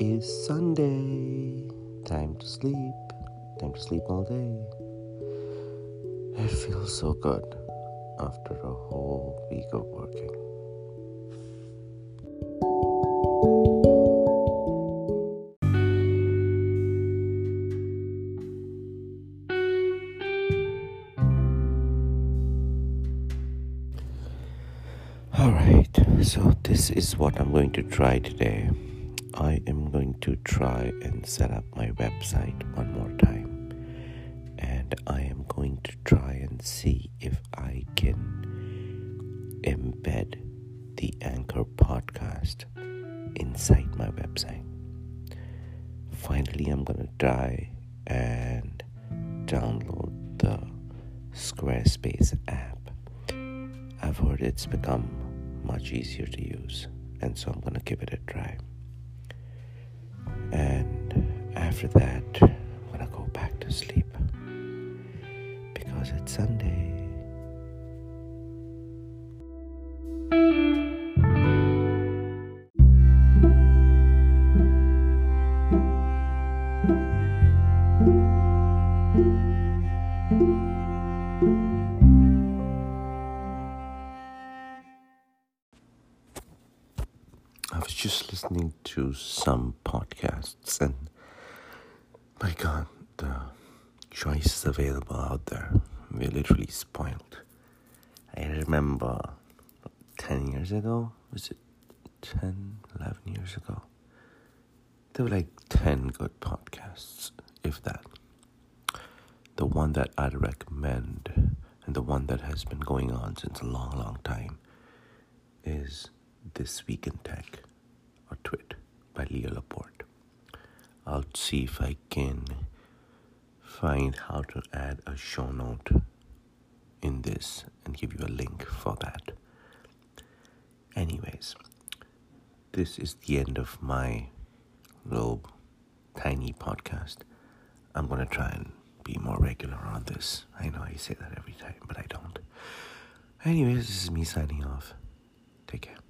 is Sunday. Time to sleep. Time to sleep all day. It feels so good after a whole week of working. Alright, so this is what I'm going to try today. I am going to try and set up my website one more time. And I am going to try and see if I can embed the Anchor podcast inside my website. Finally, I'm going to try and download the Squarespace app. I've heard it's become much easier to use, and so I'm going to give it a try. After that, I'm to go back to sleep because it's Sunday. I was just listening to some podcasts, and my God, the uh, choices available out there, we're literally spoiled. I remember 10 years ago, was it 10, 11 years ago? There were like 10 good podcasts, if that. The one that I'd recommend, and the one that has been going on since a long, long time, is This Week in Tech, or TWIT, by Leo See if I can find how to add a show note in this and give you a link for that. Anyways, this is the end of my little tiny podcast. I'm going to try and be more regular on this. I know I say that every time, but I don't. Anyways, this is me signing off. Take care.